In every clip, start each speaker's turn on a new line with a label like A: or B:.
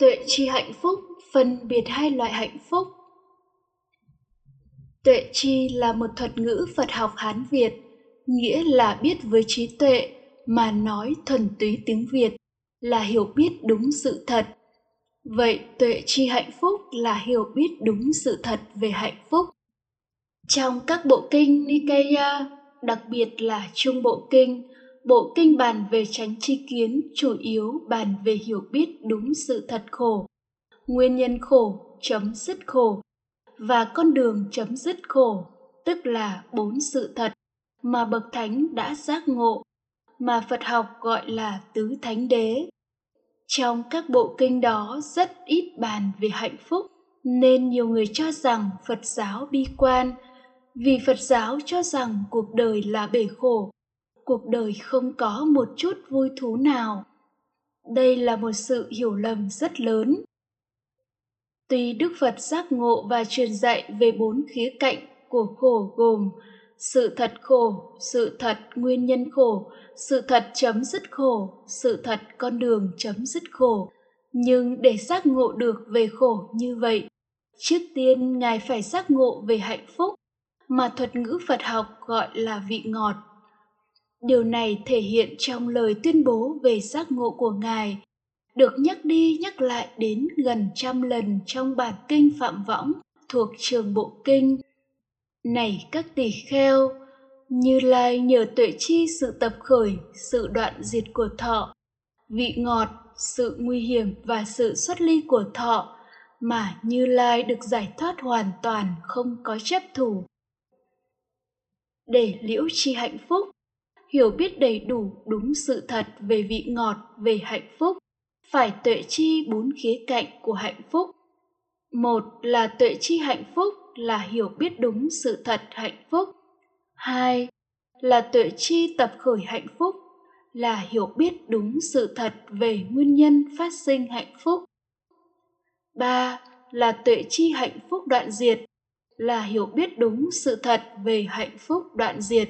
A: Tuệ chi hạnh phúc phân biệt hai loại hạnh phúc. Tuệ chi là một thuật ngữ Phật học Hán Việt, nghĩa là biết với trí tuệ mà nói thuần túy tiếng Việt là hiểu biết đúng sự thật. Vậy tuệ chi hạnh phúc là hiểu biết đúng sự thật về hạnh phúc. Trong các bộ kinh Nikaya, đặc biệt là Trung Bộ Kinh, bộ kinh bàn về tránh chi kiến chủ yếu bàn về hiểu biết đúng sự thật khổ, nguyên nhân khổ, chấm dứt khổ và con đường chấm dứt khổ, tức là bốn sự thật mà bậc thánh đã giác ngộ, mà Phật học gọi là tứ thánh đế. Trong các bộ kinh đó rất ít bàn về hạnh phúc, nên nhiều người cho rằng Phật giáo bi quan, vì Phật giáo cho rằng cuộc đời là bể khổ cuộc đời không có một chút vui thú nào. Đây là một sự hiểu lầm rất lớn. Tuy đức phật giác ngộ và truyền dạy về bốn khía cạnh của khổ gồm sự thật khổ, sự thật nguyên nhân khổ, sự thật chấm dứt khổ, sự thật con đường chấm dứt khổ. Nhưng để giác ngộ được về khổ như vậy, trước tiên ngài phải giác ngộ về hạnh phúc, mà thuật ngữ phật học gọi là vị ngọt. Điều này thể hiện trong lời tuyên bố về giác ngộ của Ngài, được nhắc đi nhắc lại đến gần trăm lần trong bản kinh Phạm Võng thuộc trường Bộ Kinh. Này các tỷ kheo, Như Lai nhờ tuệ chi sự tập khởi, sự đoạn diệt của thọ, vị ngọt, sự nguy hiểm và sự xuất ly của thọ, mà Như Lai được giải thoát hoàn toàn không có chấp thủ. Để liễu chi hạnh phúc, hiểu biết đầy đủ đúng sự thật về vị ngọt, về hạnh phúc, phải tuệ chi bốn khía cạnh của hạnh phúc. Một là tuệ chi hạnh phúc là hiểu biết đúng sự thật hạnh phúc. Hai là tuệ chi tập khởi hạnh phúc là hiểu biết đúng sự thật về nguyên nhân phát sinh hạnh phúc. Ba là tuệ chi hạnh phúc đoạn diệt là hiểu biết đúng sự thật về hạnh phúc đoạn diệt.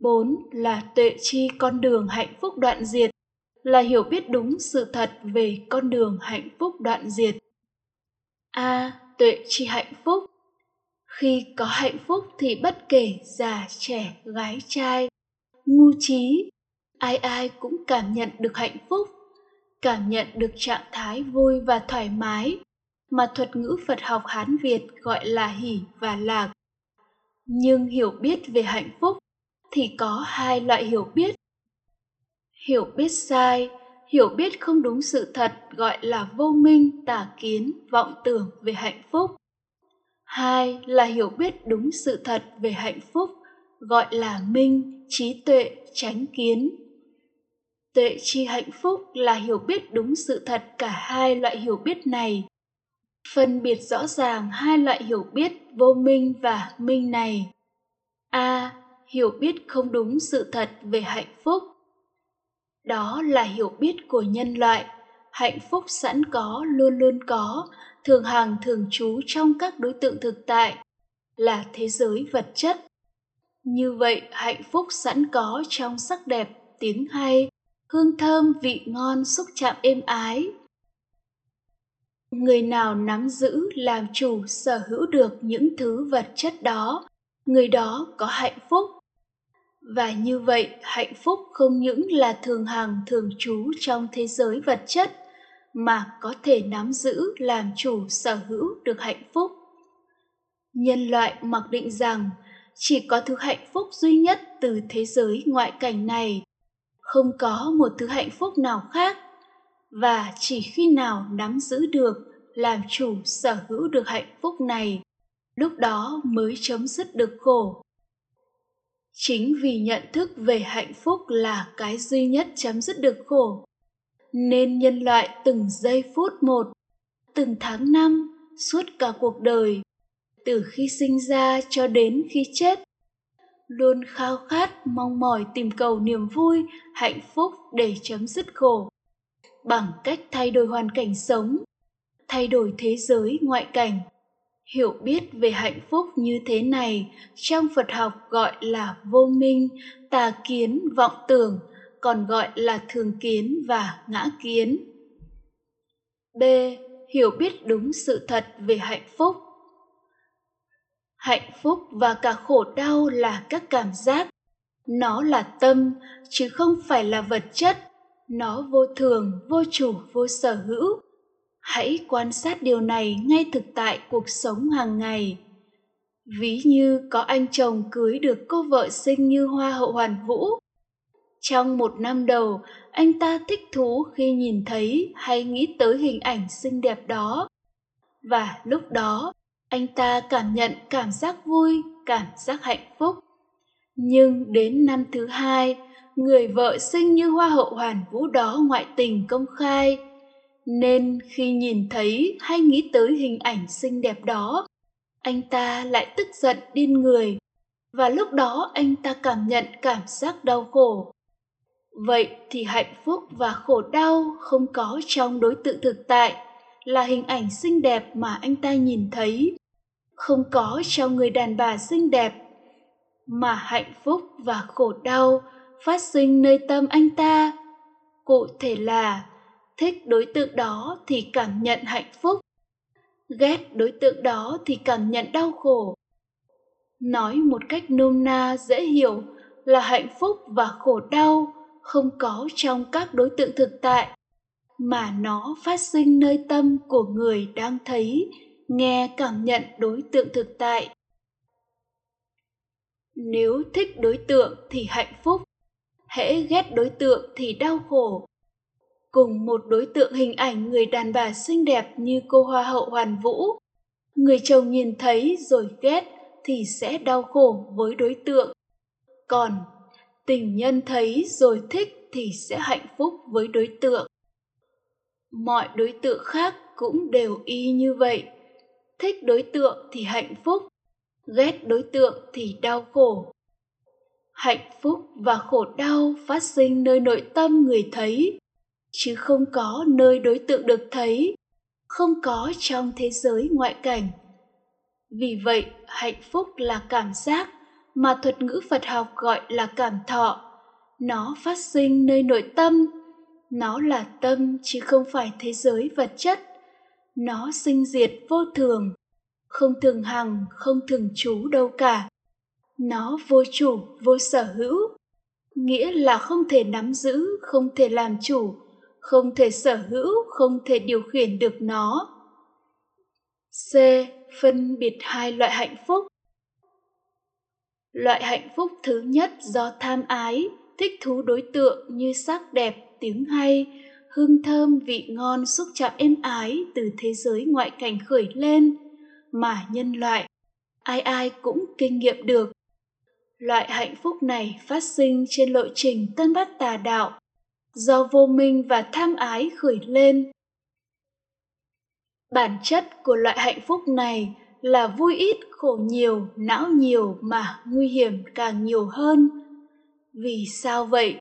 A: 4 là tuệ chi con đường hạnh phúc đoạn diệt, là hiểu biết đúng sự thật về con đường hạnh phúc đoạn diệt. A. tuệ chi hạnh phúc Khi có hạnh phúc thì bất kể già trẻ gái trai, ngu trí, ai ai cũng cảm nhận được hạnh phúc, cảm nhận được trạng thái vui và thoải mái mà thuật ngữ Phật học Hán Việt gọi là hỷ và lạc. Nhưng hiểu biết về hạnh phúc thì có hai loại hiểu biết. Hiểu biết sai, hiểu biết không đúng sự thật gọi là vô minh, tà kiến, vọng tưởng về hạnh phúc. Hai là hiểu biết đúng sự thật về hạnh phúc gọi là minh, trí tuệ tránh kiến. Tuệ chi hạnh phúc là hiểu biết đúng sự thật cả hai loại hiểu biết này. Phân biệt rõ ràng hai loại hiểu biết vô minh và minh này. A hiểu biết không đúng sự thật về hạnh phúc. Đó là hiểu biết của nhân loại. Hạnh phúc sẵn có, luôn luôn có, thường hàng thường trú trong các đối tượng thực tại, là thế giới vật chất. Như vậy, hạnh phúc sẵn có trong sắc đẹp, tiếng hay, hương thơm, vị ngon, xúc chạm êm ái. Người nào nắm giữ, làm chủ, sở hữu được những thứ vật chất đó, người đó có hạnh phúc và như vậy, hạnh phúc không những là thường hằng thường trú trong thế giới vật chất, mà có thể nắm giữ làm chủ sở hữu được hạnh phúc. Nhân loại mặc định rằng chỉ có thứ hạnh phúc duy nhất từ thế giới ngoại cảnh này, không có một thứ hạnh phúc nào khác, và chỉ khi nào nắm giữ được, làm chủ sở hữu được hạnh phúc này, lúc đó mới chấm dứt được khổ chính vì nhận thức về hạnh phúc là cái duy nhất chấm dứt được khổ. Nên nhân loại từng giây phút một, từng tháng năm suốt cả cuộc đời, từ khi sinh ra cho đến khi chết, luôn khao khát, mong mỏi tìm cầu niềm vui, hạnh phúc để chấm dứt khổ. Bằng cách thay đổi hoàn cảnh sống, thay đổi thế giới ngoại cảnh hiểu biết về hạnh phúc như thế này, trong phật học gọi là vô minh, tà kiến, vọng tưởng, còn gọi là thường kiến và ngã kiến. B. Hiểu biết đúng sự thật về hạnh phúc. Hạnh phúc và cả khổ đau là các cảm giác. Nó là tâm, chứ không phải là vật chất. Nó vô thường, vô chủ, vô sở hữu hãy quan sát điều này ngay thực tại cuộc sống hàng ngày. Ví như có anh chồng cưới được cô vợ xinh như hoa hậu hoàn vũ. Trong một năm đầu, anh ta thích thú khi nhìn thấy hay nghĩ tới hình ảnh xinh đẹp đó. Và lúc đó, anh ta cảm nhận cảm giác vui, cảm giác hạnh phúc. Nhưng đến năm thứ hai, người vợ xinh như hoa hậu hoàn vũ đó ngoại tình công khai nên khi nhìn thấy hay nghĩ tới hình ảnh xinh đẹp đó, anh ta lại tức giận điên người. Và lúc đó anh ta cảm nhận cảm giác đau khổ. Vậy thì hạnh phúc và khổ đau không có trong đối tượng thực tại, là hình ảnh xinh đẹp mà anh ta nhìn thấy. Không có trong người đàn bà xinh đẹp, mà hạnh phúc và khổ đau phát sinh nơi tâm anh ta. Cụ thể là thích đối tượng đó thì cảm nhận hạnh phúc. Ghét đối tượng đó thì cảm nhận đau khổ. Nói một cách nôm na, dễ hiểu là hạnh phúc và khổ đau không có trong các đối tượng thực tại, mà nó phát sinh nơi tâm của người đang thấy, nghe, cảm nhận đối tượng thực tại. Nếu thích đối tượng thì hạnh phúc, hễ ghét đối tượng thì đau khổ cùng một đối tượng hình ảnh người đàn bà xinh đẹp như cô hoa hậu hoàn vũ. Người chồng nhìn thấy rồi ghét thì sẽ đau khổ với đối tượng. Còn tình nhân thấy rồi thích thì sẽ hạnh phúc với đối tượng. Mọi đối tượng khác cũng đều y như vậy. Thích đối tượng thì hạnh phúc, ghét đối tượng thì đau khổ. Hạnh phúc và khổ đau phát sinh nơi nội tâm người thấy chứ không có nơi đối tượng được thấy, không có trong thế giới ngoại cảnh. Vì vậy, hạnh phúc là cảm giác mà thuật ngữ phật học gọi là cảm thọ. Nó phát sinh nơi nội tâm. Nó là tâm chứ không phải thế giới vật chất. Nó sinh diệt vô thường, không thường hằng, không thường trú đâu cả. Nó vô chủ, vô sở hữu, nghĩa là không thể nắm giữ, không thể làm chủ không thể sở hữu, không thể điều khiển được nó. C. Phân biệt hai loại hạnh phúc. Loại hạnh phúc thứ nhất do tham ái, thích thú đối tượng như sắc đẹp, tiếng hay, hương thơm, vị ngon xúc chạm êm ái từ thế giới ngoại cảnh khởi lên mà nhân loại, ai ai cũng kinh nghiệm được. Loại hạnh phúc này phát sinh trên lộ trình tân bát tà đạo do vô minh và tham ái khởi lên. Bản chất của loại hạnh phúc này là vui ít, khổ nhiều, não nhiều mà nguy hiểm càng nhiều hơn. Vì sao vậy?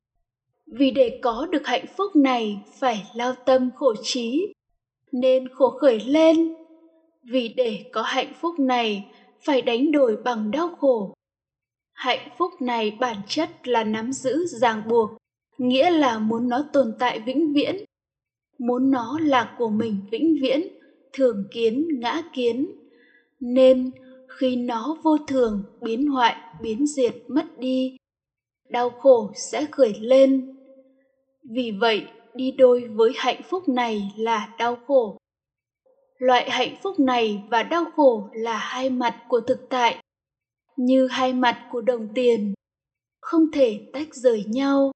A: Vì để có được hạnh phúc này phải lao tâm khổ trí, nên khổ khởi lên. Vì để có hạnh phúc này phải đánh đổi bằng đau khổ. Hạnh phúc này bản chất là nắm giữ ràng buộc nghĩa là muốn nó tồn tại vĩnh viễn. Muốn nó là của mình vĩnh viễn, thường kiến, ngã kiến. Nên khi nó vô thường, biến hoại, biến diệt, mất đi, đau khổ sẽ khởi lên. Vì vậy, đi đôi với hạnh phúc này là đau khổ. Loại hạnh phúc này và đau khổ là hai mặt của thực tại, như hai mặt của đồng tiền, không thể tách rời nhau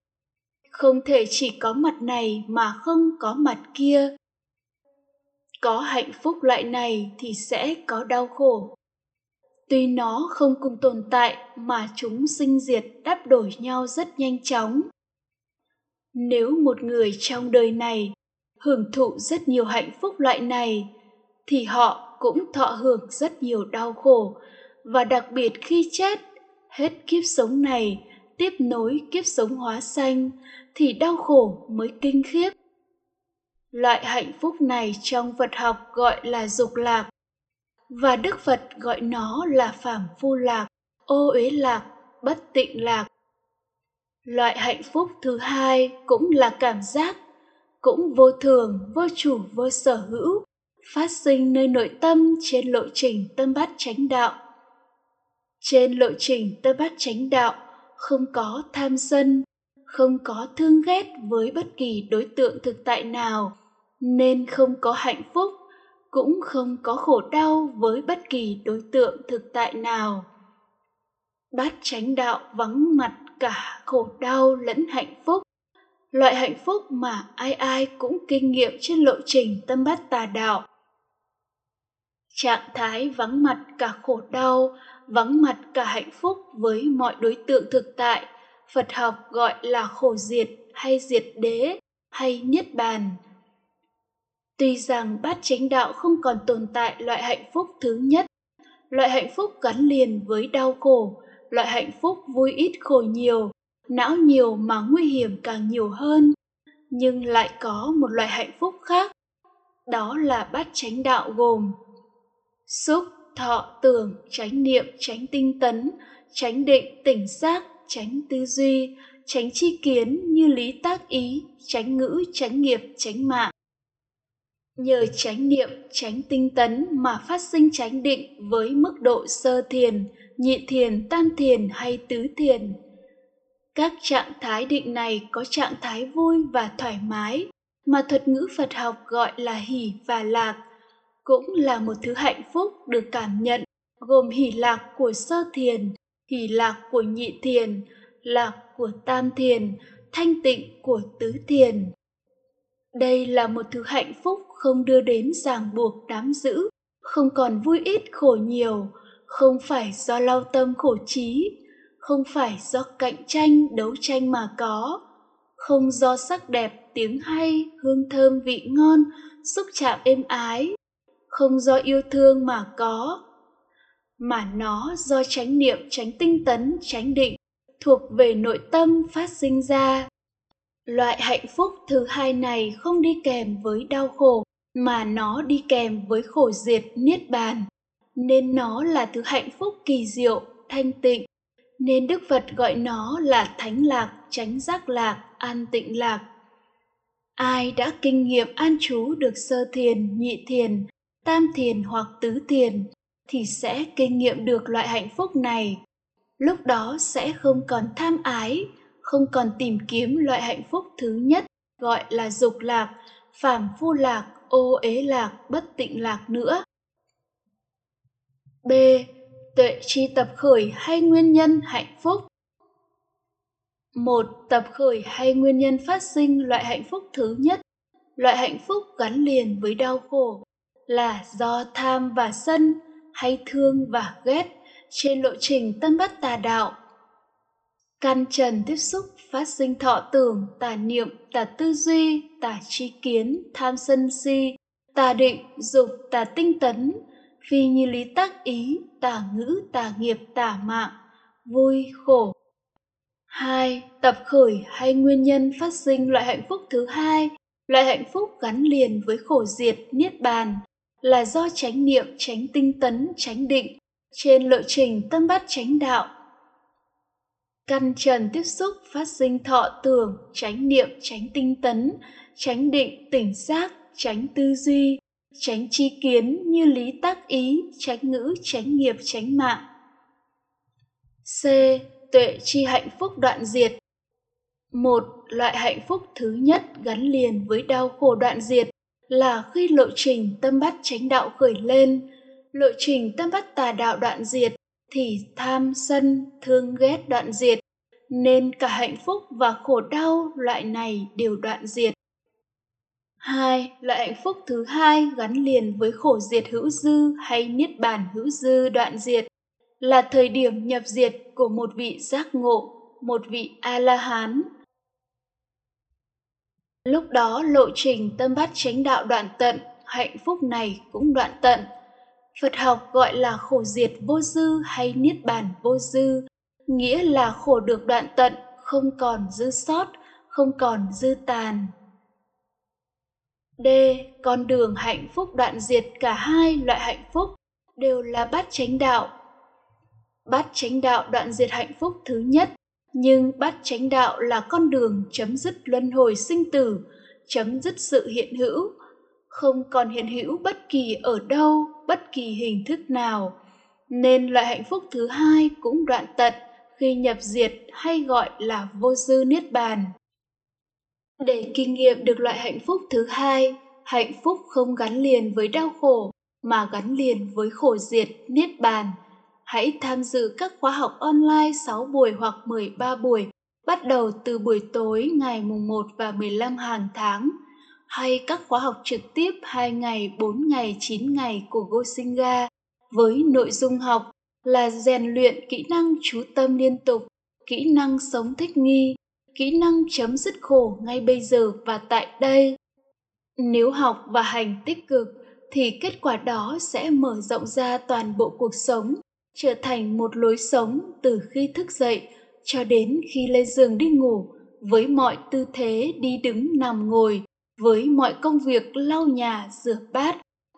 A: không thể chỉ có mặt này mà không có mặt kia. Có hạnh phúc loại này thì sẽ có đau khổ. Tuy nó không cùng tồn tại mà chúng sinh diệt đáp đổi nhau rất nhanh chóng. Nếu một người trong đời này hưởng thụ rất nhiều hạnh phúc loại này, thì họ cũng thọ hưởng rất nhiều đau khổ. Và đặc biệt khi chết, hết kiếp sống này tiếp nối kiếp sống hóa sanh thì đau khổ mới kinh khiếp loại hạnh phúc này trong vật học gọi là dục lạc và đức phật gọi nó là phàm phu lạc ô uế lạc bất tịnh lạc loại hạnh phúc thứ hai cũng là cảm giác cũng vô thường, vô chủ, vô sở hữu, phát sinh nơi nội tâm trên lộ trình tâm bát chánh đạo. Trên lộ trình tâm bát chánh đạo không có tham sân, không có thương ghét với bất kỳ đối tượng thực tại nào, nên không có hạnh phúc, cũng không có khổ đau với bất kỳ đối tượng thực tại nào. Bát chánh đạo vắng mặt cả khổ đau lẫn hạnh phúc, loại hạnh phúc mà ai ai cũng kinh nghiệm trên lộ trình tâm bát tà đạo. Trạng thái vắng mặt cả khổ đau, vắng mặt cả hạnh phúc với mọi đối tượng thực tại, Phật học gọi là khổ diệt hay diệt đế hay niết bàn. Tuy rằng bát chánh đạo không còn tồn tại loại hạnh phúc thứ nhất, loại hạnh phúc gắn liền với đau khổ, loại hạnh phúc vui ít khổ nhiều, não nhiều mà nguy hiểm càng nhiều hơn, nhưng lại có một loại hạnh phúc khác, đó là bát chánh đạo gồm xúc, thọ, tưởng, chánh niệm, chánh tinh tấn, chánh định, tỉnh giác, chánh tư duy, chánh chi kiến như lý tác ý, chánh ngữ, chánh nghiệp, chánh mạng. Nhờ chánh niệm, chánh tinh tấn mà phát sinh chánh định với mức độ sơ thiền, nhị thiền, tam thiền hay tứ thiền. Các trạng thái định này có trạng thái vui và thoải mái, mà thuật ngữ Phật học gọi là hỷ và lạc, cũng là một thứ hạnh phúc được cảm nhận, gồm hỷ lạc của sơ thiền, hỷ lạc của nhị thiền, lạc của tam thiền, thanh tịnh của tứ thiền. Đây là một thứ hạnh phúc không đưa đến ràng buộc đám giữ, không còn vui ít khổ nhiều, không phải do lao tâm khổ trí, không phải do cạnh tranh đấu tranh mà có, không do sắc đẹp tiếng hay hương thơm vị ngon xúc chạm êm ái không do yêu thương mà có, mà nó do chánh niệm tránh tinh tấn tránh định thuộc về nội tâm phát sinh ra. Loại hạnh phúc thứ hai này không đi kèm với đau khổ, mà nó đi kèm với khổ diệt niết bàn. Nên nó là thứ hạnh phúc kỳ diệu, thanh tịnh. Nên đức phật gọi nó là thánh lạc tránh giác lạc, an tịnh lạc. Ai đã kinh nghiệm an trú được sơ thiền, nhị thiền tam thiền hoặc tứ thiền thì sẽ kinh nghiệm được loại hạnh phúc này. Lúc đó sẽ không còn tham ái, không còn tìm kiếm loại hạnh phúc thứ nhất, gọi là dục lạc, phàm phu lạc, ô ế lạc, bất tịnh lạc nữa. B. Tuệ chi tập khởi hay nguyên nhân hạnh phúc? Một, tập khởi hay nguyên nhân phát sinh loại hạnh phúc thứ nhất. Loại hạnh phúc gắn liền với đau khổ là do tham và sân hay thương và ghét trên lộ trình tâm bất tà đạo. Căn trần tiếp xúc phát sinh thọ tưởng, tà niệm, tà tư duy, tà tri kiến, tham sân si, tà định, dục, tà tinh tấn. Phi như lý tác ý, tà ngữ, tà nghiệp, tà mạng, vui, khổ. Hai, tập khởi hay nguyên nhân phát sinh loại hạnh phúc thứ hai, loại hạnh phúc gắn liền với khổ diệt, niết bàn là do chánh niệm tránh tinh tấn tránh định, trên lộ trình tâm bát chánh đạo. Căn trần tiếp xúc phát sinh thọ tưởng tránh niệm tránh tinh tấn tránh định, tỉnh giác tránh tư duy tránh chi kiến như lý tác ý tránh ngữ tránh nghiệp tránh mạng. C. Tuệ chi hạnh phúc đoạn diệt. Một, loại hạnh phúc thứ nhất gắn liền với đau khổ đoạn diệt là khi lộ trình tâm bắt chánh đạo khởi lên, lộ trình tâm bắt tà đạo đoạn diệt thì tham sân thương ghét đoạn diệt, nên cả hạnh phúc và khổ đau loại này đều đoạn diệt. Hai, loại hạnh phúc thứ hai gắn liền với khổ diệt hữu dư hay niết bàn hữu dư đoạn diệt là thời điểm nhập diệt của một vị giác ngộ, một vị a la hán Lúc đó lộ trình tâm bát chánh đạo đoạn tận, hạnh phúc này cũng đoạn tận. Phật học gọi là khổ diệt vô dư hay niết bàn vô dư, nghĩa là khổ được đoạn tận, không còn dư sót, không còn dư tàn. D. Con đường hạnh phúc đoạn diệt cả hai loại hạnh phúc đều là bát chánh đạo. Bát chánh đạo đoạn diệt hạnh phúc thứ nhất nhưng bát chánh đạo là con đường chấm dứt luân hồi sinh tử chấm dứt sự hiện hữu, không còn hiện hữu bất kỳ ở đâu, bất kỳ hình thức nào. Nên loại hạnh phúc thứ hai cũng đoạn tận khi nhập diệt hay gọi là vô dư niết bàn. Để kinh nghiệm được loại hạnh phúc thứ hai, hạnh phúc không gắn liền với đau khổ mà gắn liền với khổ diệt niết bàn. Hãy tham dự các khóa học online 6 buổi hoặc 13 buổi bắt đầu từ buổi tối ngày mùng 1 và 15 hàng tháng hay các khóa học trực tiếp 2 ngày, 4 ngày, 9 ngày của Gosinga với nội dung học là rèn luyện kỹ năng chú tâm liên tục, kỹ năng sống thích nghi, kỹ năng chấm dứt khổ ngay bây giờ và tại đây. Nếu học và hành tích cực thì kết quả đó sẽ mở rộng ra toàn bộ cuộc sống, trở thành một lối sống từ khi thức dậy cho đến khi lên giường đi ngủ với mọi tư thế đi đứng nằm ngồi, với mọi công việc lau nhà, rửa bát,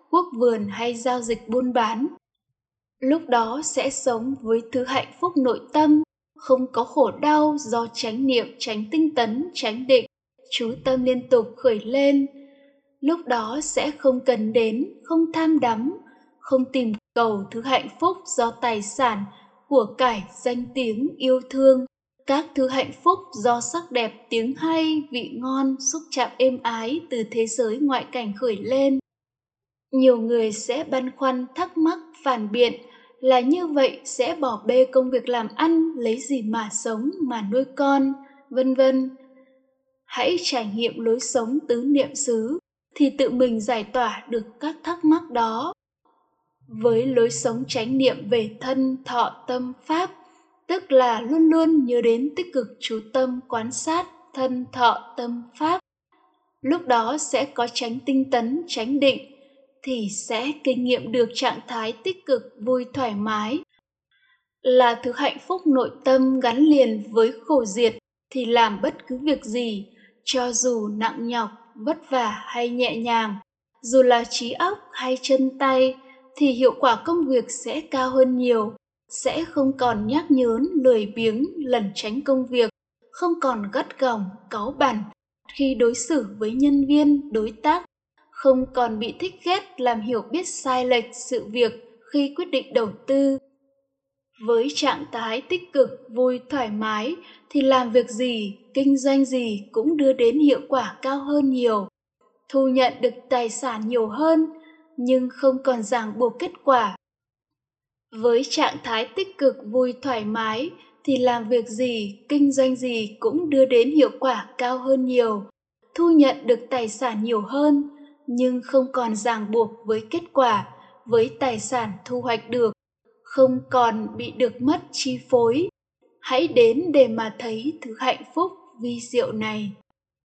A: quốc vườn hay giao dịch buôn bán. Lúc đó sẽ sống với thứ hạnh phúc nội tâm, không có khổ đau do tránh niệm, tránh tinh tấn, tránh định, chú tâm liên tục khởi lên. Lúc đó sẽ không cần đến, không tham đắm, không tìm cầu thứ hạnh phúc do tài sản, của cải, danh tiếng, yêu thương, các thứ hạnh phúc do sắc đẹp, tiếng hay, vị ngon, xúc chạm êm ái từ thế giới ngoại cảnh khởi lên. Nhiều người sẽ băn khoăn, thắc mắc, phản biện là như vậy sẽ bỏ bê công việc làm ăn, lấy gì mà sống, mà nuôi con, vân vân. Hãy trải nghiệm lối sống tứ niệm xứ thì tự mình giải tỏa được các thắc mắc đó với lối sống chánh niệm về thân, thọ, tâm, pháp, tức là luôn luôn nhớ đến tích cực chú tâm quan sát thân, thọ, tâm, pháp. Lúc đó sẽ có tránh tinh tấn, tránh định, thì sẽ kinh nghiệm được trạng thái tích cực, vui, thoải mái. Là thứ hạnh phúc nội tâm gắn liền với khổ diệt thì làm bất cứ việc gì, cho dù nặng nhọc, vất vả hay nhẹ nhàng. Dù là trí óc hay chân tay thì hiệu quả công việc sẽ cao hơn nhiều, sẽ không còn nhác nhớn, lười biếng, lẩn tránh công việc, không còn gắt gỏng, cáu bẳn khi đối xử với nhân viên, đối tác, không còn bị thích ghét làm hiểu biết sai lệch sự việc khi quyết định đầu tư. Với trạng thái tích cực, vui, thoải mái thì làm việc gì, kinh doanh gì cũng đưa đến hiệu quả cao hơn nhiều, thu nhận được tài sản nhiều hơn nhưng không còn ràng buộc kết quả. Với trạng thái tích cực vui thoải mái thì làm việc gì, kinh doanh gì cũng đưa đến hiệu quả cao hơn nhiều, thu nhận được tài sản nhiều hơn, nhưng không còn ràng buộc với kết quả, với tài sản thu hoạch được, không còn bị được mất chi phối. Hãy đến để mà thấy thứ hạnh phúc vi diệu này.